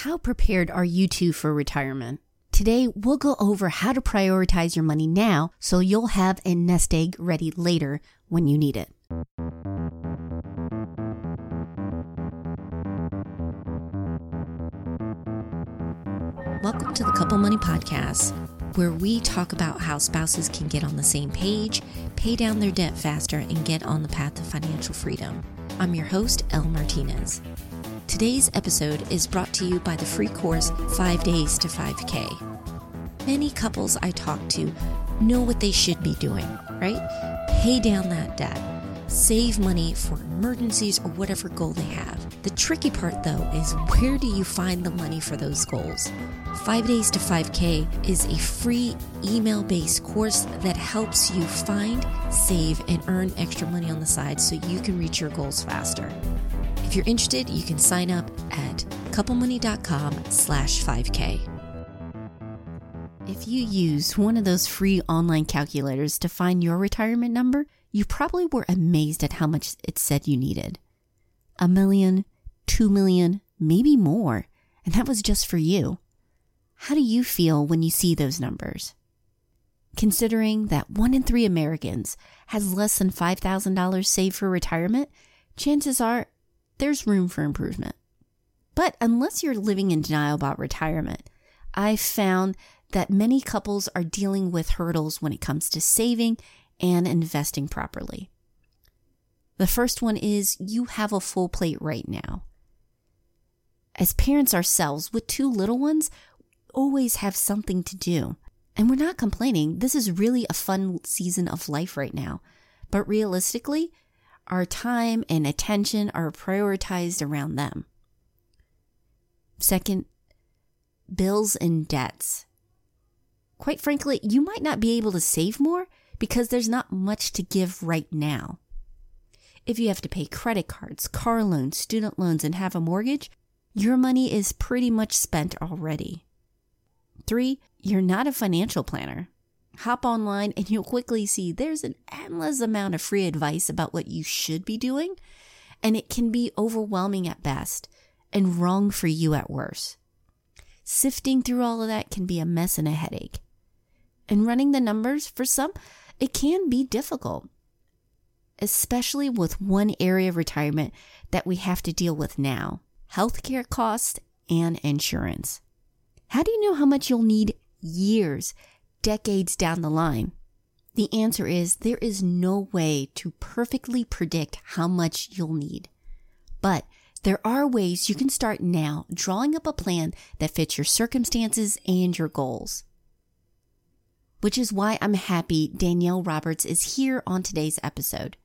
How prepared are you two for retirement? Today, we'll go over how to prioritize your money now so you'll have a nest egg ready later when you need it. Welcome to the Couple Money Podcast, where we talk about how spouses can get on the same page, pay down their debt faster, and get on the path to financial freedom. I'm your host, Elle Martinez. Today's episode is brought to you by the free course 5 Days to 5K. Many couples I talk to know what they should be doing, right? Pay down that debt, save money for emergencies or whatever goal they have. The tricky part, though, is where do you find the money for those goals? 5 Days to 5K is a free email based course that helps you find, save, and earn extra money on the side so you can reach your goals faster. If you're interested, you can sign up at couplemoney.com slash 5K. If you use one of those free online calculators to find your retirement number, you probably were amazed at how much it said you needed. A million, two million, maybe more. And that was just for you. How do you feel when you see those numbers? Considering that one in three Americans has less than $5,000 saved for retirement, chances are there's room for improvement. But unless you're living in denial about retirement, I've found that many couples are dealing with hurdles when it comes to saving and investing properly. The first one is you have a full plate right now. As parents ourselves with two little ones, always have something to do. And we're not complaining. This is really a fun season of life right now. But realistically, our time and attention are prioritized around them. Second, bills and debts. Quite frankly, you might not be able to save more because there's not much to give right now. If you have to pay credit cards, car loans, student loans, and have a mortgage, your money is pretty much spent already. Three, you're not a financial planner. Hop online and you'll quickly see there's an endless amount of free advice about what you should be doing, and it can be overwhelming at best and wrong for you at worst. Sifting through all of that can be a mess and a headache. And running the numbers, for some, it can be difficult, especially with one area of retirement that we have to deal with now healthcare costs and insurance. How do you know how much you'll need years decades down the line? The answer is there is no way to perfectly predict how much you'll need. But there are ways you can start now drawing up a plan that fits your circumstances and your goals. Which is why I'm happy Danielle Roberts is here on today's episode.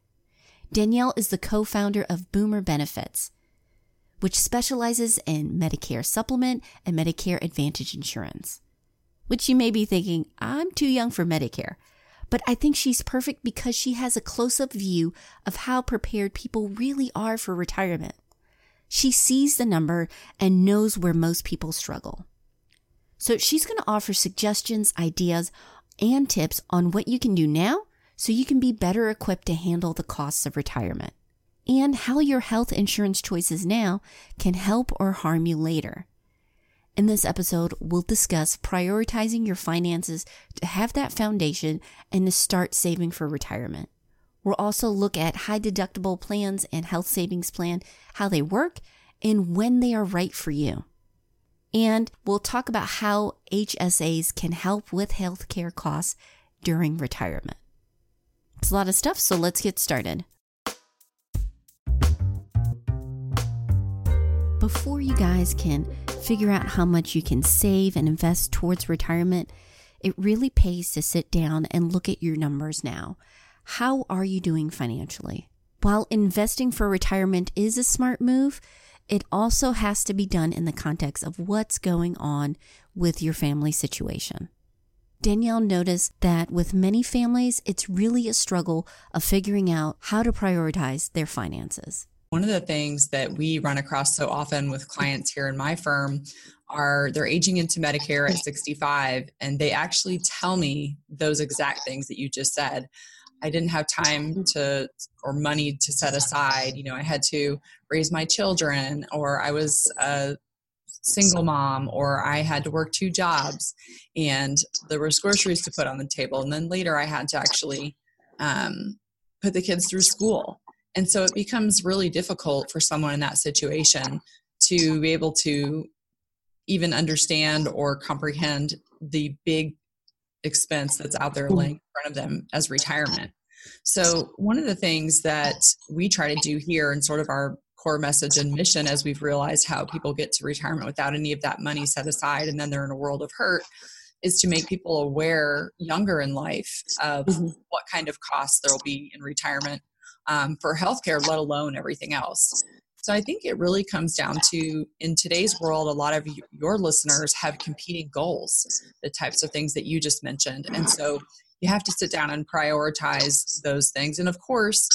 Danielle is the co founder of Boomer Benefits, which specializes in Medicare supplement and Medicare Advantage insurance which you may be thinking, I'm too young for Medicare. But I think she's perfect because she has a close up view of how prepared people really are for retirement. She sees the number and knows where most people struggle. So she's going to offer suggestions, ideas, and tips on what you can do now so you can be better equipped to handle the costs of retirement and how your health insurance choices now can help or harm you later. In this episode, we'll discuss prioritizing your finances to have that foundation and to start saving for retirement. We'll also look at high deductible plans and health savings plan, how they work, and when they are right for you. And we'll talk about how HSAs can help with healthcare costs during retirement. It's a lot of stuff, so let's get started. Before you guys can figure out how much you can save and invest towards retirement, it really pays to sit down and look at your numbers now. How are you doing financially? While investing for retirement is a smart move, it also has to be done in the context of what's going on with your family situation. Danielle noticed that with many families, it's really a struggle of figuring out how to prioritize their finances. One of the things that we run across so often with clients here in my firm are they're aging into Medicare at 65 and they actually tell me those exact things that you just said. I didn't have time to or money to set aside. You know, I had to raise my children or I was a single mom or I had to work two jobs and there was groceries to put on the table. And then later I had to actually um, put the kids through school. And so it becomes really difficult for someone in that situation to be able to even understand or comprehend the big expense that's out there laying in front of them as retirement. So, one of the things that we try to do here and sort of our core message and mission as we've realized how people get to retirement without any of that money set aside and then they're in a world of hurt is to make people aware younger in life of mm-hmm. what kind of costs there will be in retirement um, for healthcare, let alone everything else. So I think it really comes down to in today's world, a lot of your listeners have competing goals, the types of things that you just mentioned. And so you have to sit down and prioritize those things. And of course,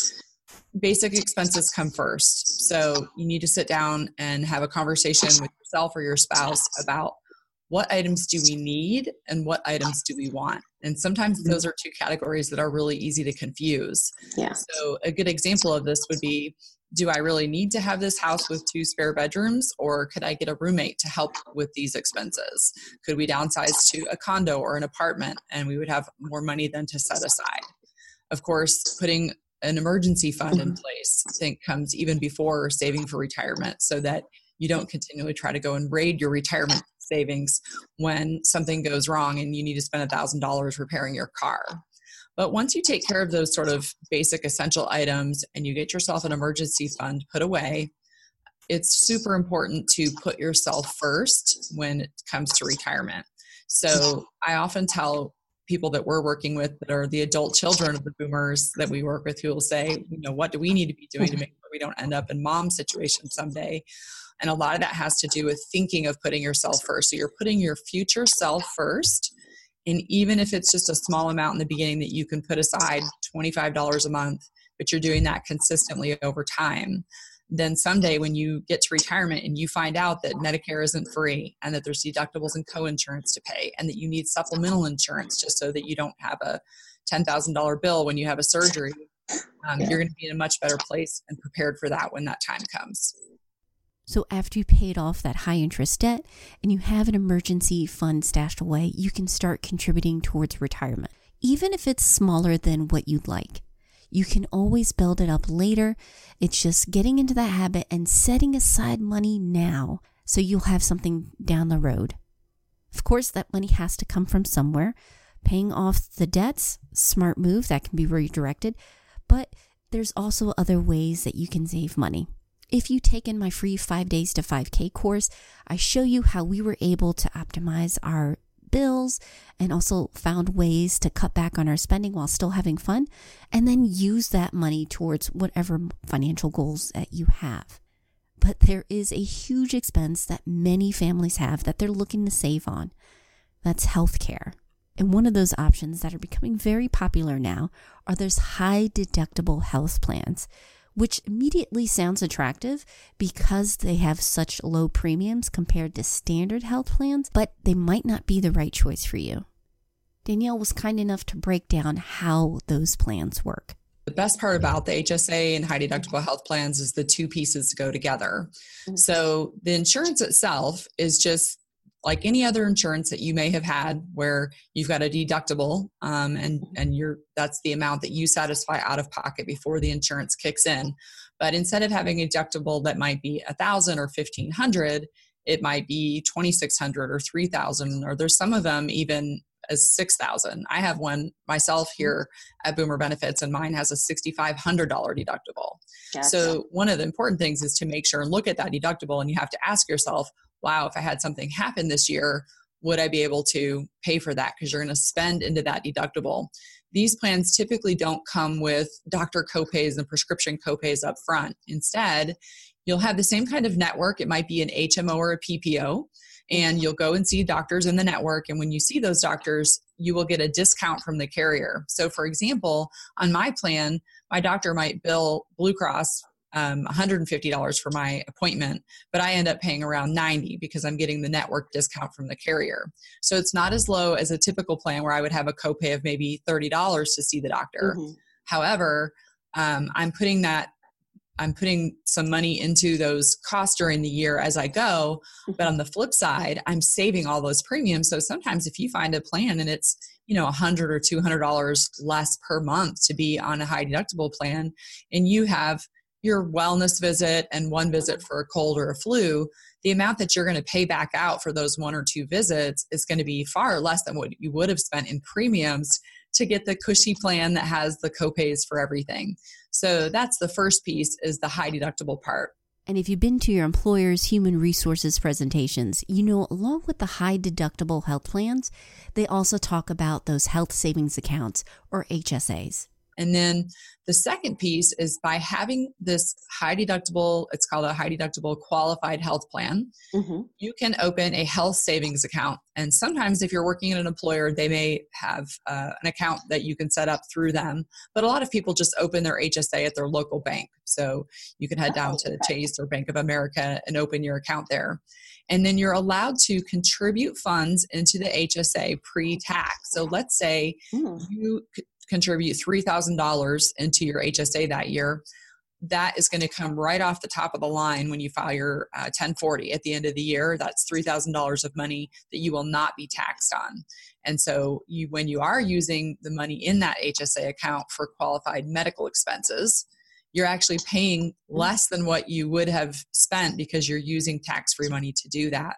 basic expenses come first. So you need to sit down and have a conversation with yourself or your spouse about what items do we need and what items do we want? And sometimes mm-hmm. those are two categories that are really easy to confuse. Yeah so a good example of this would be do i really need to have this house with two spare bedrooms or could i get a roommate to help with these expenses? Could we downsize to a condo or an apartment and we would have more money than to set aside? Of course putting an emergency fund in mm-hmm. place i think comes even before saving for retirement so that you don't continually try to go and raid your retirement savings when something goes wrong and you need to spend a thousand dollars repairing your car. But once you take care of those sort of basic essential items and you get yourself an emergency fund put away it's super important to put yourself first when it comes to retirement. So i often tell people that we're working with that are the adult children of the boomers that we work with who will say you know what do we need to be doing to make sure we don't end up in mom situation someday and a lot of that has to do with thinking of putting yourself first. So you're putting your future self first. And even if it's just a small amount in the beginning that you can put aside $25 a month, but you're doing that consistently over time, then someday when you get to retirement and you find out that Medicare isn't free and that there's deductibles and co-insurance to pay and that you need supplemental insurance just so that you don't have a $10,000 bill when you have a surgery, um, yeah. you're going to be in a much better place and prepared for that when that time comes. So after you paid off that high interest debt and you have an emergency fund stashed away, you can start contributing towards retirement, even if it's smaller than what you'd like. You can always build it up later. It's just getting into that habit and setting aside money now so you'll have something down the road. Of course, that money has to come from somewhere. Paying off the debts, smart move that can be redirected, but there's also other ways that you can save money. If you take in my free 5 days to 5K course, I show you how we were able to optimize our bills and also found ways to cut back on our spending while still having fun and then use that money towards whatever financial goals that you have. But there is a huge expense that many families have that they're looking to save on. That's healthcare. And one of those options that are becoming very popular now are those high deductible health plans which immediately sounds attractive because they have such low premiums compared to standard health plans, but they might not be the right choice for you. Danielle was kind enough to break down how those plans work. The best part about the HSA and high deductible health plans is the two pieces go together. Mm-hmm. So the insurance itself is just like any other insurance that you may have had where you've got a deductible um, and mm-hmm. and you're that's the amount that you satisfy out of pocket before the insurance kicks in but instead of having a deductible that might be a thousand or fifteen hundred it might be 2600 or 3000 or there's some of them even as 6000 i have one myself mm-hmm. here at boomer benefits and mine has a $6500 deductible gotcha. so one of the important things is to make sure and look at that deductible and you have to ask yourself wow, if I had something happen this year, would I be able to pay for that? Because you're going to spend into that deductible. These plans typically don't come with doctor copays and prescription copays up front. Instead, you'll have the same kind of network. It might be an HMO or a PPO, and you'll go and see doctors in the network. And when you see those doctors, you will get a discount from the carrier. So, for example, on my plan, my doctor might bill Blue Cross um, $150 for my appointment, but I end up paying around 90 because I'm getting the network discount from the carrier. So it's not as low as a typical plan where I would have a copay of maybe $30 to see the doctor. Mm-hmm. However, um, I'm putting that I'm putting some money into those costs during the year as I go. But Mm-hmm. on the flip side, I'm saving all those premiums. So sometimes if you find a plan and it's, you know, a hundred or two hundred dollars less per month to be on a high deductible plan, and you have your wellness visit and one visit for a cold or a flu, the amount that you're going to pay back out for those one or two visits is going to be far less than what you would have spent in premiums to get the cushy plan that has the copays for everything. So that's the first piece is the high deductible part. And if you've been to your employer's human resources presentations, you know, along with the high deductible health plans, they also talk about those health savings accounts or HSAs. And then the second piece is by having this high deductible, it's called a high deductible qualified health plan, Mm-hmm. you can open a health savings account. And sometimes, if you're working at an employer, they may have uh, an account that you can set up through them. But a lot of people just open their HSA at their local bank. So you can head down Oh, to. Chase or Bank of America and open your account there. And then you're allowed to contribute funds into the HSA pre tax. So let's say Mm. you contribute $3,000 into your HSA that year, that is going to come right off the top of the line when you file your uh, 1040 at the end of the year. That's $3,000 of money that you will not be taxed on. And so you when you are using the money in that HSA account for qualified medical expenses, you're actually paying less than what you would have spent because you're using tax-free money to do that.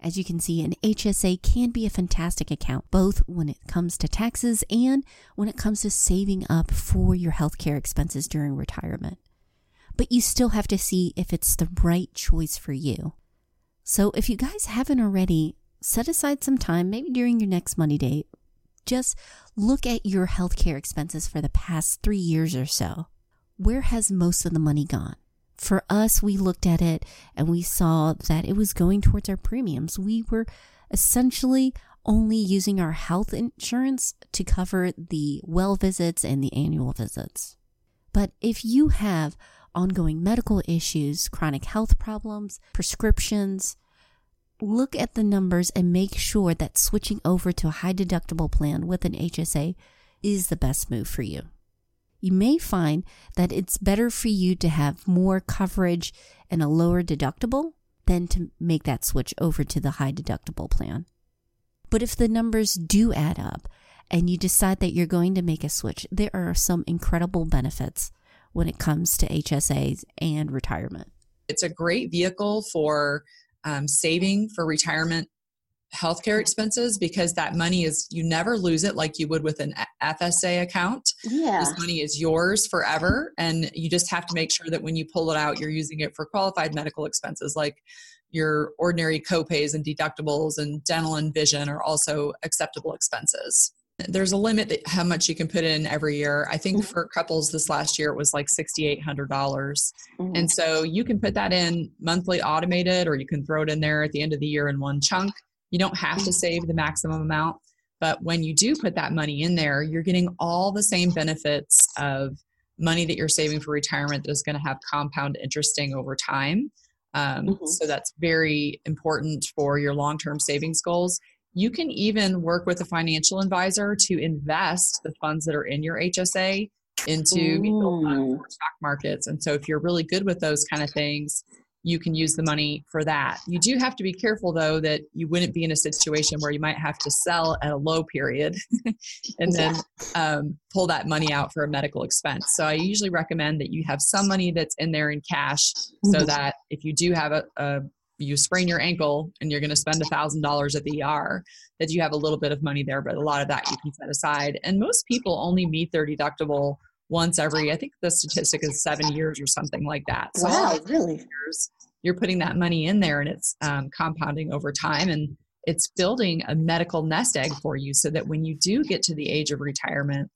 As you can see, an HSA can be a fantastic account, both when it comes to taxes and when it comes to saving up for your healthcare expenses during retirement. But you still have to see if it's the right choice for you. So if you guys haven't already, set aside some time, maybe during your next money date. Just look at your healthcare expenses for the past three years or so. Where has most of the money gone? For us, we looked at it and we saw that it was going towards our premiums. We were essentially only using our health insurance to cover the well visits and the annual visits. But if you have ongoing medical issues, chronic health problems, prescriptions, look at the numbers and make sure that switching over to a high deductible plan with an HSA is the best move for you. You may find that it's better for you to have more coverage and a lower deductible than to make that switch over to the high deductible plan. But if the numbers do add up and you decide that you're going to make a switch, there are some incredible benefits when it comes to HSAs and retirement. It's a great vehicle for um, saving for retirement healthcare expenses because that money is you never lose it like you would with an FSA account. Yeah. This money is yours forever, and you just have to make sure that when you pull it out, you're using it for qualified medical expenses like your ordinary copays and deductibles and dental and vision are also acceptable expenses. There's a limit that how much you can put in every year. I think for couples this last year it was like $6,800. Mhm. And so you can put that in monthly automated, or you can throw it in there at the end of the year in one chunk. You don't have to save the maximum amount. But when you do put that money in there, you're getting all the same benefits of money that you're saving for retirement that is going to have compound interesting over time. Um, Mhm. So that's very important for your long term savings goals. You can even work with a financial advisor to invest the funds that are in your HSA into mutual stock markets. And so, if you're really good with those kind of things, you can use the money for that. You do have to be careful, though, that you wouldn't be in a situation where you might have to sell at a low period and then um, pull that money out for a medical expense. So, I usually recommend that you have some money that's in there in cash so Mhm. that if you do have a, a you sprain your ankle and you're going to spend a thousand dollars at the ER, that you have a little bit of money there, but a lot of that you can set aside. And most people only meet their deductible once every, I think the statistic is seven years or something like that. So Wow, really? years, you're putting that money in there and it's um, compounding over time and it's building a medical nest egg for you so that when you do get to the age of retirement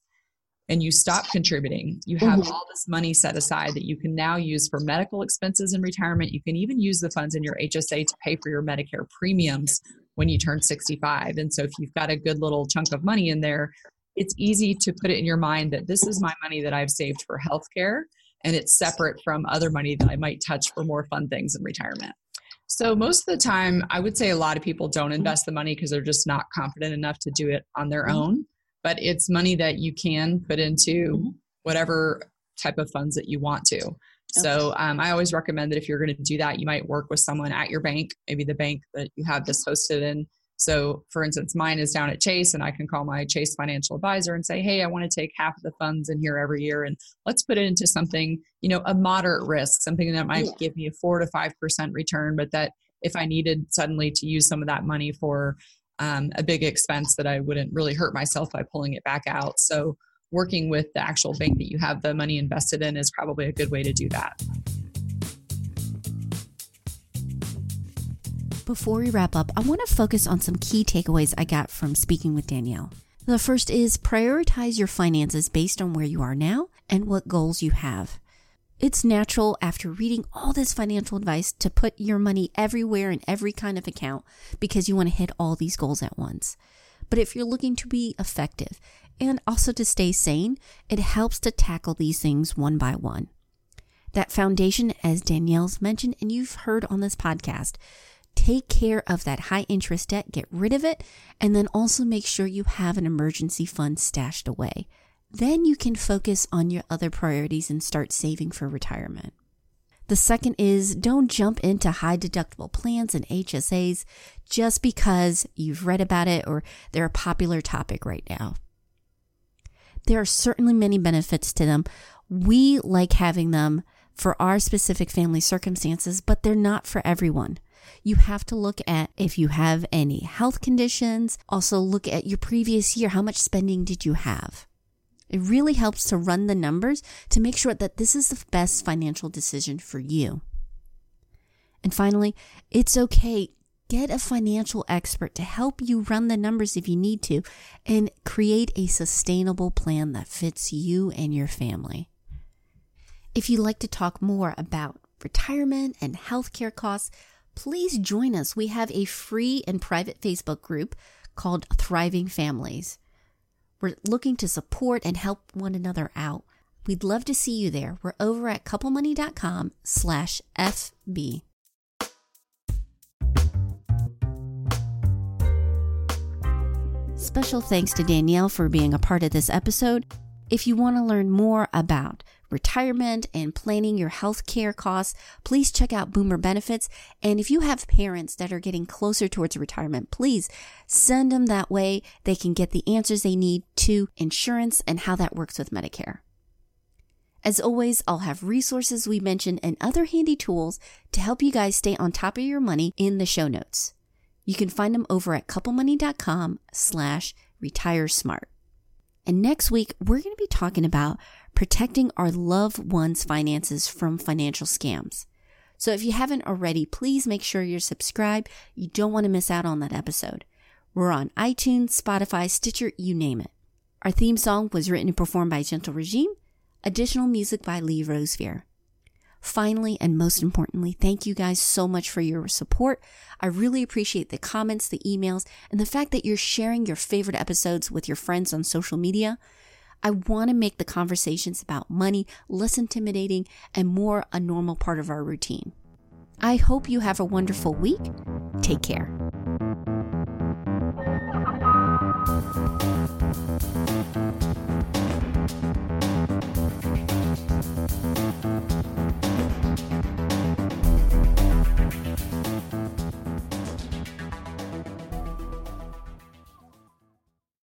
and you stop contributing, you have Mhm. all this money set aside that you can now use for medical expenses in retirement. You can even use the funds in your HSA to pay for your Medicare premiums when you turn 65. And so if you've got a good little chunk of money in there, it's easy to put it in your mind that this is my money that I've saved for healthcare and it's separate from other money that I might touch for more fun things in retirement. So most of the time, I would say a lot of people don't invest the money because they're just not confident enough to do it on their Mhm. own. But it's money that you can put into Mhm. whatever type of funds that you want to. So um, I always recommend that if you're going to do that, you might work with someone at your bank, maybe the bank that you have this hosted in. So, for instance, mine is down at Chase, and I can call my Chase financial advisor and say, "Hey, I want to take half of the funds in here every year, and let's put it into something, you know, a moderate risk, something that might yeah. give me a four to five percent return, but that if I needed suddenly to use some of that money for um, a big expense, that I wouldn't really hurt myself by pulling it back out." So, working with the actual bank that you have the money invested in is probably a good way to do that. Before we wrap up, I want to focus on some key takeaways I got from speaking with Danielle. The first is prioritize your finances based on where you are now and what goals you have. It's natural after reading all this financial advice to put your money everywhere in every kind of account because you want to hit all these goals at once. But if you're looking to be effective and also to stay sane, it helps to tackle these things one by one. That foundation, as Danielle's mentioned, and you've heard on this podcast, take care of that high interest debt, get rid of it, and then also make sure you have an emergency fund stashed away. Then you can focus on your other priorities and start saving for retirement. The second is don't jump into high deductible plans and HSAs just because you've read about it or they're a popular topic right now. There are certainly many benefits to them. We like having them for our specific family circumstances, but they're not for everyone. You have to look at if you have any health conditions. Also, look at your previous year. How much spending did you have? It really helps to run the numbers to make sure that this is the best financial decision for you. And finally, it's okay. Get a financial expert to help you run the numbers if you need to and create a sustainable plan that fits you and your family. If you'd like to talk more about retirement and healthcare costs, please join us. We have a free and private Facebook group called Thriving Families. We're looking to support and help one another out. We'd love to see you there. We're over at couplemoney.com slash FB. Special thanks to Danielle for being a part of this episode. If you want to learn more about retirement and planning your health care costs, please check out Boomer Benefits. And if you have parents that are getting closer towards retirement, please send them that way. They can get the answers they need to insurance and how that works with Medicare. As always, I'll have resources we mentioned and other handy tools to help you guys stay on top of your money in the show notes. You can find them over at couplemoney.com slash retire smart. And next week, we're going to be talking about protecting our loved ones' finances from financial scams. So if you haven't already, please make sure you're subscribed. You don't want to miss out on that episode. We're on iTunes, Spotify, Stitcher, you name it. Our theme song was written and performed by Gentle Regime. Additional music by Lee Rosevere. Finally, and most importantly, thank you guys so much for your support. I really appreciate the comments, the emails, and the fact that you're sharing your favorite episodes with your friends on social media. I want to make the conversations about money less intimidating and more a normal part of our routine. I hope you have a wonderful week. Take care. Thank you.